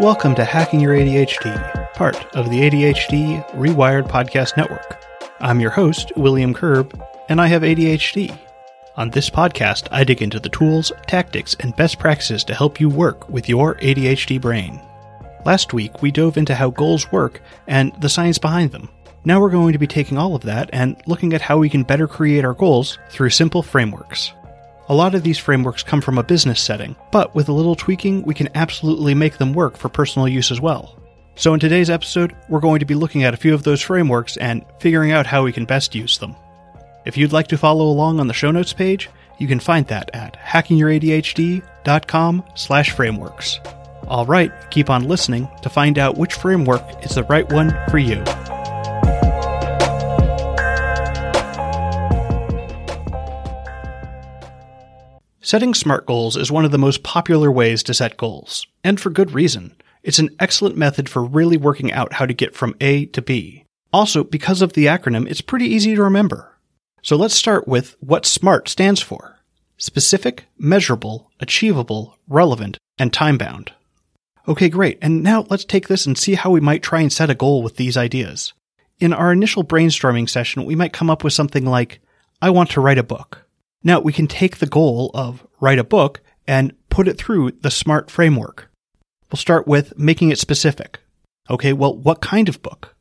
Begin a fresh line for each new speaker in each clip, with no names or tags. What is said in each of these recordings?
Welcome to Hacking Your ADHD, part of the ADHD Rewired Podcast Network. I'm your host, William Curb, and I have ADHD. On this podcast, I dig into the tools, tactics, and best practices to help you work with your ADHD brain. Last week, we dove into how goals work and the science behind them. Now we're going to be taking all of that and looking at how we can better create our goals through simple frameworks. A lot of these frameworks come from a business setting, but with a little tweaking, we can absolutely make them work for personal use as well. So, in today's episode, we're going to be looking at a few of those frameworks and figuring out how we can best use them. If you'd like to follow along on the show notes page, you can find that at hackingyouradhd.com/frameworks. All right, keep on listening to find out which framework is the right one for you. Setting SMART goals is one of the most popular ways to set goals, and for good reason. It's an excellent method for really working out how to get from A to B. Also, because of the acronym, it's pretty easy to remember. So let's start with what SMART stands for. Specific, measurable, achievable, relevant, and time bound. Okay, great. And now let's take this and see how we might try and set a goal with these ideas. In our initial brainstorming session, we might come up with something like, I want to write a book. Now we can take the goal of write a book and put it through the SMART framework. We'll start with making it specific. Okay, well, what kind of book?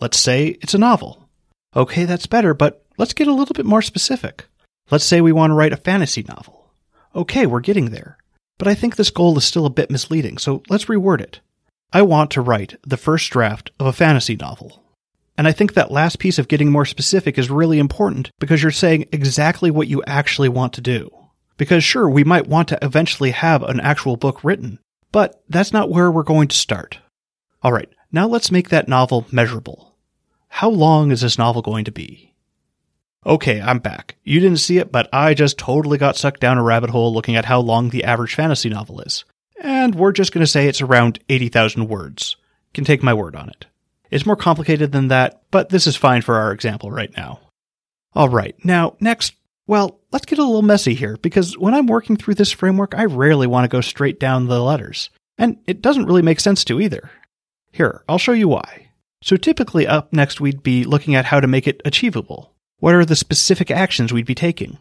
Let's say it's a novel. Okay, that's better, but let's get a little bit more specific. Let's say we want to write a fantasy novel. Okay, we're getting there. But I think this goal is still a bit misleading, so let's reword it. I want to write the first draft of a fantasy novel. And I think that last piece of getting more specific is really important because you're saying exactly what you actually want to do. Because sure, we might want to eventually have an actual book written, but that's not where we're going to start. Alright, now let's make that novel measurable. How long is this novel going to be? Okay, I'm back. You didn't see it, but I just totally got sucked down a rabbit hole looking at how long the average fantasy novel is. And we're just going to say it's around 80,000 words. Can take my word on it. It's more complicated than that, but this is fine for our example right now. Alright, now next, well, let's get a little messy here, because when I'm working through this framework, I rarely want to go straight down the letters. And it doesn't really make sense to either. Here, I'll show you why. So typically up next we'd be looking at how to make it achievable. What are the specific actions we'd be taking?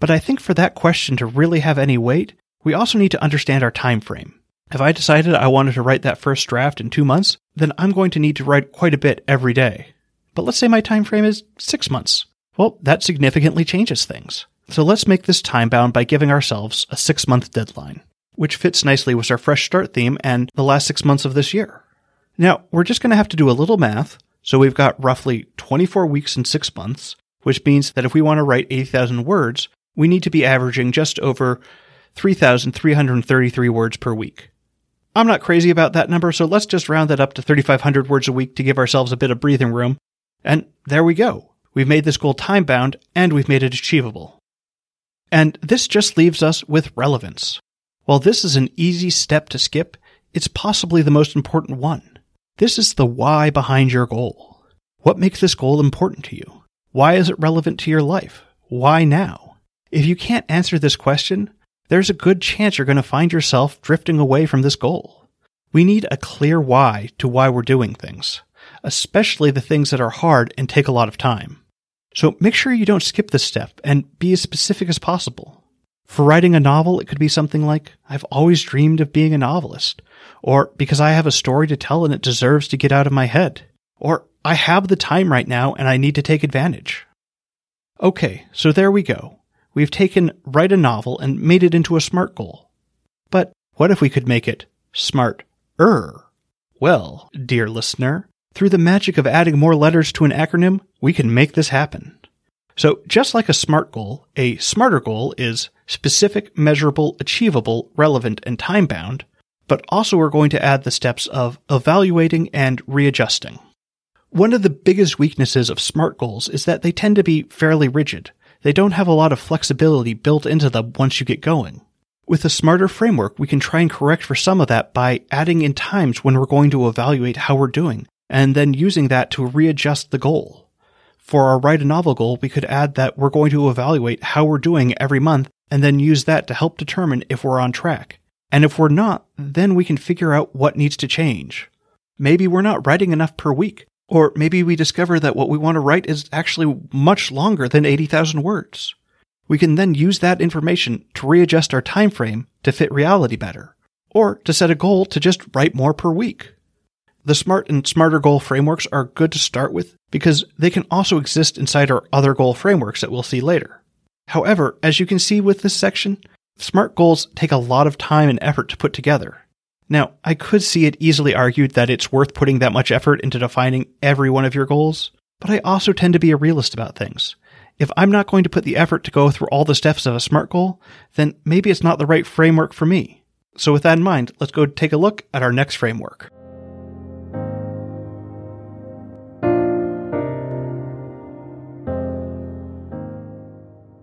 But I think for that question to really have any weight, we also need to understand our time frame. If I decided I wanted to write that first draft in two months, then I'm going to need to write quite a bit every day. But let's say my time frame is six months. Well, that significantly changes things. So let's make this time bound by giving ourselves a six month deadline, which fits nicely with our fresh start theme and the last six months of this year. Now, we're just going to have to do a little math. So we've got roughly 24 weeks and six months, which means that if we want to write 80,000 words, we need to be averaging just over 3,333 words per week. I'm not crazy about that number, so let's just round that up to 3,500 words a week to give ourselves a bit of breathing room. And there we go. We've made this goal time bound and we've made it achievable. And this just leaves us with relevance. While this is an easy step to skip, it's possibly the most important one. This is the why behind your goal. What makes this goal important to you? Why is it relevant to your life? Why now? If you can't answer this question, there's a good chance you're going to find yourself drifting away from this goal. We need a clear why to why we're doing things, especially the things that are hard and take a lot of time. So make sure you don't skip this step and be as specific as possible. For writing a novel, it could be something like, I've always dreamed of being a novelist, or because I have a story to tell and it deserves to get out of my head, or I have the time right now and I need to take advantage. Okay, so there we go we've taken write a novel and made it into a SMART goal. But what if we could make it smart-er? Well, dear listener, through the magic of adding more letters to an acronym, we can make this happen. So just like a SMART goal, a smarter goal is specific, measurable, achievable, relevant, and time bound, but also we're going to add the steps of evaluating and readjusting. One of the biggest weaknesses of SMART goals is that they tend to be fairly rigid they don't have a lot of flexibility built into them once you get going. With a smarter framework, we can try and correct for some of that by adding in times when we're going to evaluate how we're doing, and then using that to readjust the goal. For our write a novel goal, we could add that we're going to evaluate how we're doing every month and then use that to help determine if we're on track. And if we're not, then we can figure out what needs to change. Maybe we're not writing enough per week, or maybe we discover that what we want to write is actually much longer than 80,000 words. We can then use that information to readjust our time frame to fit reality better, or to set a goal to just write more per week. The SMART and SMARTer goal frameworks are good to start with because they can also exist inside our other goal frameworks that we'll see later. However, as you can see with this section, SMART goals take a lot of time and effort to put together. Now, I could see it easily argued that it's worth putting that much effort into defining every one of your goals, but I also tend to be a realist about things. If I'm not going to put the effort to go through all the steps of a SMART goal, then maybe it's not the right framework for me. So with that in mind, let's go take a look at our next framework.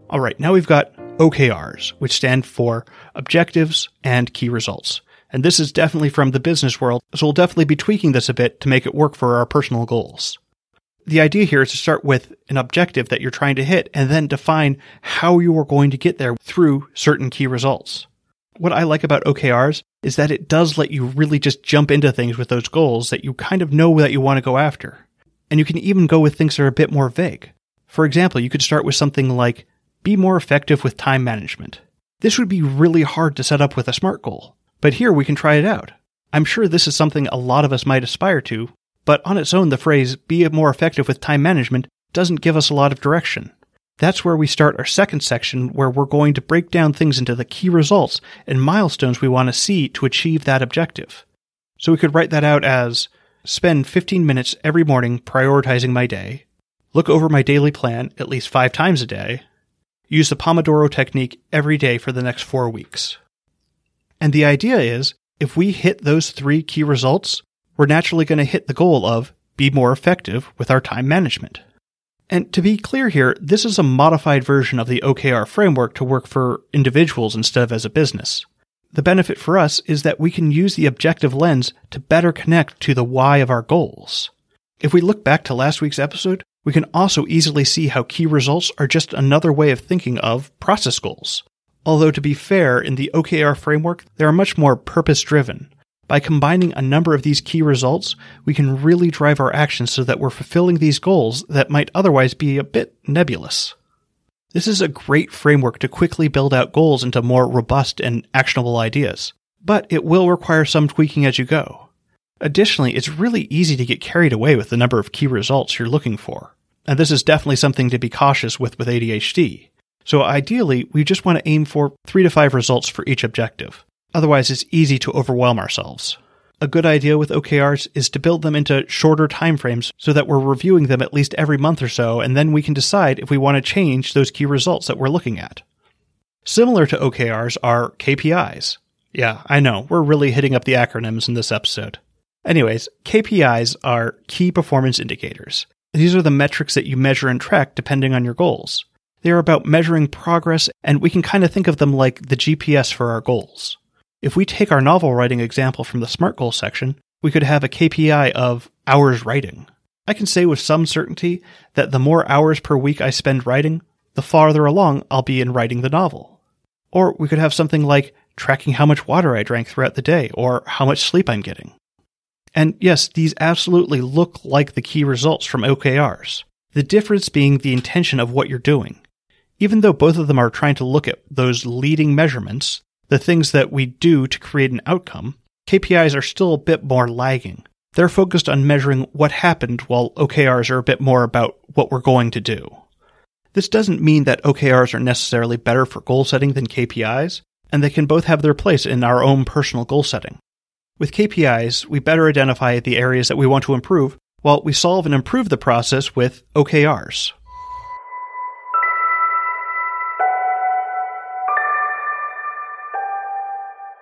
All right, now we've got OKRs, which stand for Objectives and Key Results. And this is definitely from the business world, so we'll definitely be tweaking this a bit to make it work for our personal goals. The idea here is to start with an objective that you're trying to hit and then define how you are going to get there through certain key results. What I like about OKRs is that it does let you really just jump into things with those goals that you kind of know that you want to go after. And you can even go with things that are a bit more vague. For example, you could start with something like be more effective with time management. This would be really hard to set up with a SMART goal, but here we can try it out. I'm sure this is something a lot of us might aspire to, but on its own, the phrase be more effective with time management doesn't give us a lot of direction. That's where we start our second section where we're going to break down things into the key results and milestones we want to see to achieve that objective. So we could write that out as spend 15 minutes every morning prioritizing my day, look over my daily plan at least five times a day, Use the Pomodoro technique every day for the next four weeks. And the idea is if we hit those three key results, we're naturally going to hit the goal of be more effective with our time management. And to be clear here, this is a modified version of the OKR framework to work for individuals instead of as a business. The benefit for us is that we can use the objective lens to better connect to the why of our goals. If we look back to last week's episode, we can also easily see how key results are just another way of thinking of process goals. Although to be fair, in the OKR framework, they are much more purpose driven. By combining a number of these key results, we can really drive our actions so that we're fulfilling these goals that might otherwise be a bit nebulous. This is a great framework to quickly build out goals into more robust and actionable ideas, but it will require some tweaking as you go. Additionally, it's really easy to get carried away with the number of key results you're looking for. And this is definitely something to be cautious with with ADHD. So ideally, we just want to aim for three to five results for each objective. Otherwise, it's easy to overwhelm ourselves. A good idea with OKRs is to build them into shorter timeframes so that we're reviewing them at least every month or so, and then we can decide if we want to change those key results that we're looking at. Similar to OKRs are KPIs. Yeah, I know, we're really hitting up the acronyms in this episode. Anyways, KPIs are key performance indicators. These are the metrics that you measure and track depending on your goals. They are about measuring progress, and we can kind of think of them like the GPS for our goals. If we take our novel writing example from the SMART goal section, we could have a KPI of hours writing. I can say with some certainty that the more hours per week I spend writing, the farther along I'll be in writing the novel. Or we could have something like tracking how much water I drank throughout the day or how much sleep I'm getting. And yes, these absolutely look like the key results from OKRs. The difference being the intention of what you're doing. Even though both of them are trying to look at those leading measurements, the things that we do to create an outcome, KPIs are still a bit more lagging. They're focused on measuring what happened, while OKRs are a bit more about what we're going to do. This doesn't mean that OKRs are necessarily better for goal setting than KPIs, and they can both have their place in our own personal goal setting. With KPIs, we better identify the areas that we want to improve, while we solve and improve the process with OKRs.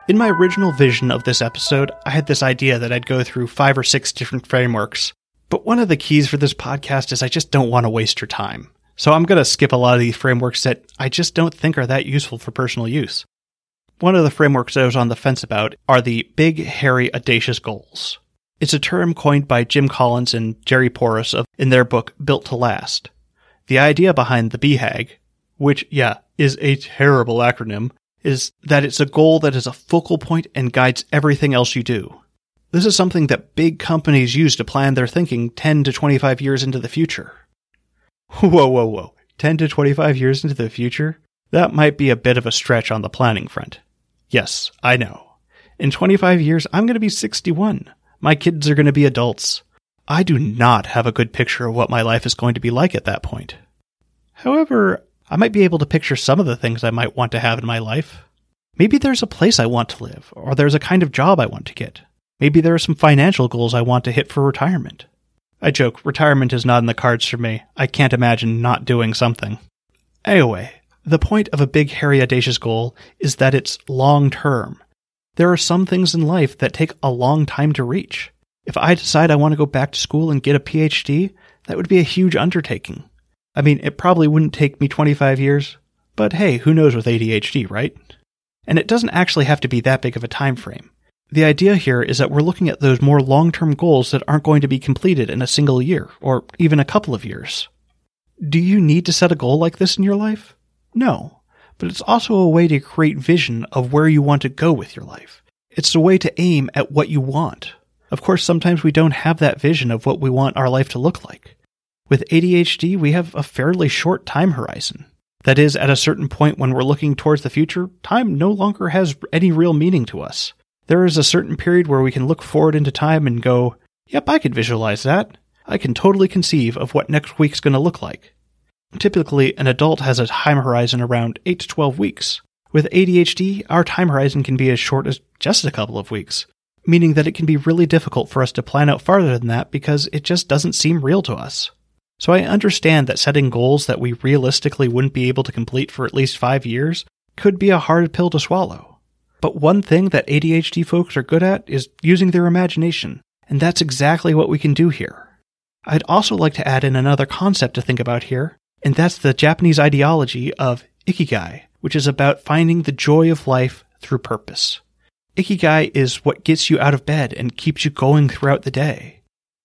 In my original vision of this episode, I had this idea that I'd go through five or six different frameworks. But one of the keys for this podcast is I just don't want to waste your time. So I'm going to skip a lot of these frameworks that I just don't think are that useful for personal use. One of the frameworks I was on the fence about are the big, hairy, audacious goals. It's a term coined by Jim Collins and Jerry Porras of, in their book Built to Last. The idea behind the BHAG, which, yeah, is a terrible acronym, is that it's a goal that is a focal point and guides everything else you do. This is something that big companies use to plan their thinking 10 to 25 years into the future. Whoa, whoa, whoa. 10 to 25 years into the future? That might be a bit of a stretch on the planning front. Yes, I know. In 25 years, I'm going to be 61. My kids are going to be adults. I do not have a good picture of what my life is going to be like at that point. However, I might be able to picture some of the things I might want to have in my life. Maybe there's a place I want to live, or there's a kind of job I want to get. Maybe there are some financial goals I want to hit for retirement. I joke, retirement is not in the cards for me. I can't imagine not doing something. Anyway, the point of a big, hairy, audacious goal is that it's long term. There are some things in life that take a long time to reach. If I decide I want to go back to school and get a PhD, that would be a huge undertaking. I mean, it probably wouldn't take me 25 years, but hey, who knows with ADHD, right? And it doesn't actually have to be that big of a time frame. The idea here is that we're looking at those more long term goals that aren't going to be completed in a single year, or even a couple of years. Do you need to set a goal like this in your life? No, but it's also a way to create vision of where you want to go with your life. It's a way to aim at what you want. Of course, sometimes we don't have that vision of what we want our life to look like. With ADHD, we have a fairly short time horizon. That is, at a certain point when we're looking towards the future, time no longer has any real meaning to us. There is a certain period where we can look forward into time and go, yep, I could visualize that. I can totally conceive of what next week's going to look like. Typically, an adult has a time horizon around 8 to 12 weeks. With ADHD, our time horizon can be as short as just a couple of weeks, meaning that it can be really difficult for us to plan out farther than that because it just doesn't seem real to us. So I understand that setting goals that we realistically wouldn't be able to complete for at least five years could be a hard pill to swallow. But one thing that ADHD folks are good at is using their imagination, and that's exactly what we can do here. I'd also like to add in another concept to think about here, and that's the Japanese ideology of ikigai, which is about finding the joy of life through purpose. Ikigai is what gets you out of bed and keeps you going throughout the day.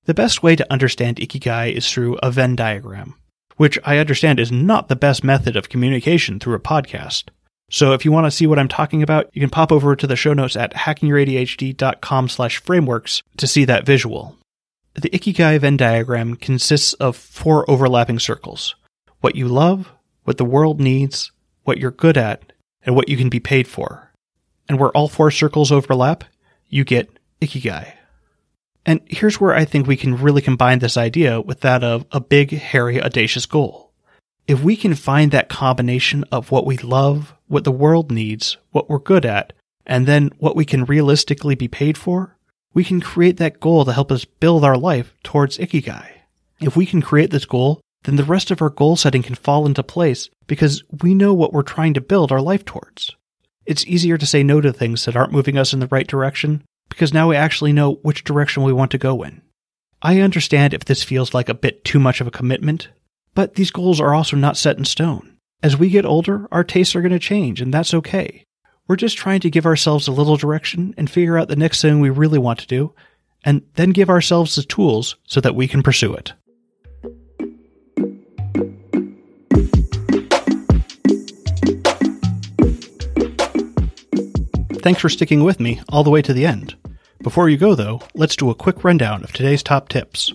The best way to understand ikigai is through a Venn diagram, which I understand is not the best method of communication through a podcast. So if you want to see what I'm talking about, you can pop over to the show notes at hackingyourADHD.com slash frameworks to see that visual. The Ikigai Venn diagram consists of four overlapping circles. What you love, what the world needs, what you're good at, and what you can be paid for. And where all four circles overlap, you get Ikigai. And here's where I think we can really combine this idea with that of a big, hairy, audacious goal if we can find that combination of what we love, what the world needs, what we're good at, and then what we can realistically be paid for, we can create that goal to help us build our life towards Ikigai. If we can create this goal, then the rest of our goal setting can fall into place because we know what we're trying to build our life towards. It's easier to say no to things that aren't moving us in the right direction because now we actually know which direction we want to go in. I understand if this feels like a bit too much of a commitment, but these goals are also not set in stone. As we get older, our tastes are going to change, and that's okay. We're just trying to give ourselves a little direction and figure out the next thing we really want to do, and then give ourselves the tools so that we can pursue it. Thanks for sticking with me all the way to the end. Before you go, though, let's do a quick rundown of today's top tips.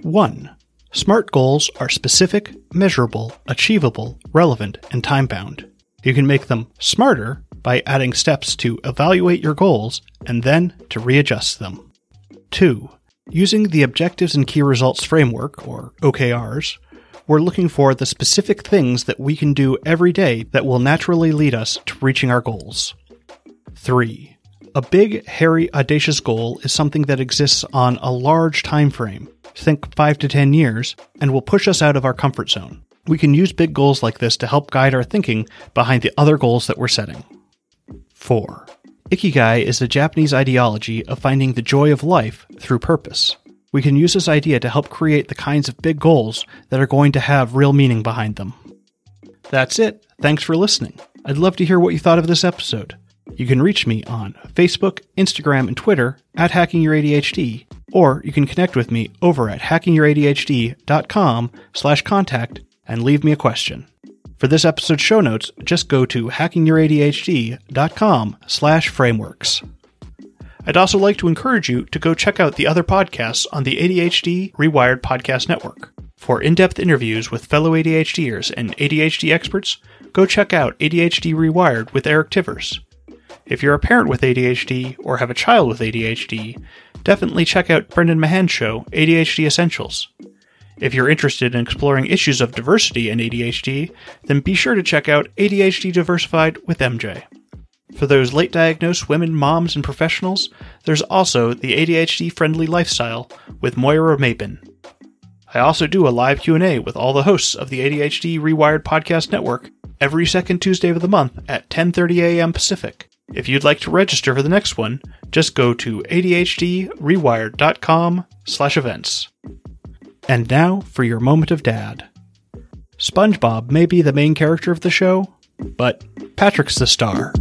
1. SMART goals are specific, measurable, achievable, relevant, and time bound. You can make them smarter by adding steps to evaluate your goals and then to readjust them. 2. Using the Objectives and Key Results Framework, or OKRs, we're looking for the specific things that we can do every day that will naturally lead us to reaching our goals. 3. A big, hairy, audacious goal is something that exists on a large time frame think 5 to 10 years, and will push us out of our comfort zone. We can use big goals like this to help guide our thinking behind the other goals that we're setting. 4. Ikigai is the Japanese ideology of finding the joy of life through purpose. We can use this idea to help create the kinds of big goals that are going to have real meaning behind them. That's it. Thanks for listening. I'd love to hear what you thought of this episode. You can reach me on Facebook, Instagram, and Twitter at HackingYourADHD, or you can connect with me over at hackingyouradhd.com slash contact and leave me a question. For this episode's show notes, just go to hackingyouradhd.com slash frameworks. I'd also like to encourage you to go check out the other podcasts on the ADHD Rewired Podcast Network. For in depth interviews with fellow ADHDers and ADHD experts, go check out ADHD Rewired with Eric Tivers. If you're a parent with ADHD or have a child with ADHD, definitely check out Brendan Mahan's show, ADHD Essentials. If you're interested in exploring issues of diversity and ADHD, then be sure to check out ADHD Diversified with MJ. For those late diagnosed women, moms, and professionals, there's also the ADHD Friendly Lifestyle with Moira Maybin. I also do a live Q&A with all the hosts of the ADHD Rewired Podcast Network every second Tuesday of the month at 10:30 a.m. Pacific. If you'd like to register for the next one, just go to adhdrewired.com/events. And now for your moment of dad. SpongeBob may be the main character of the show, but Patrick's the star.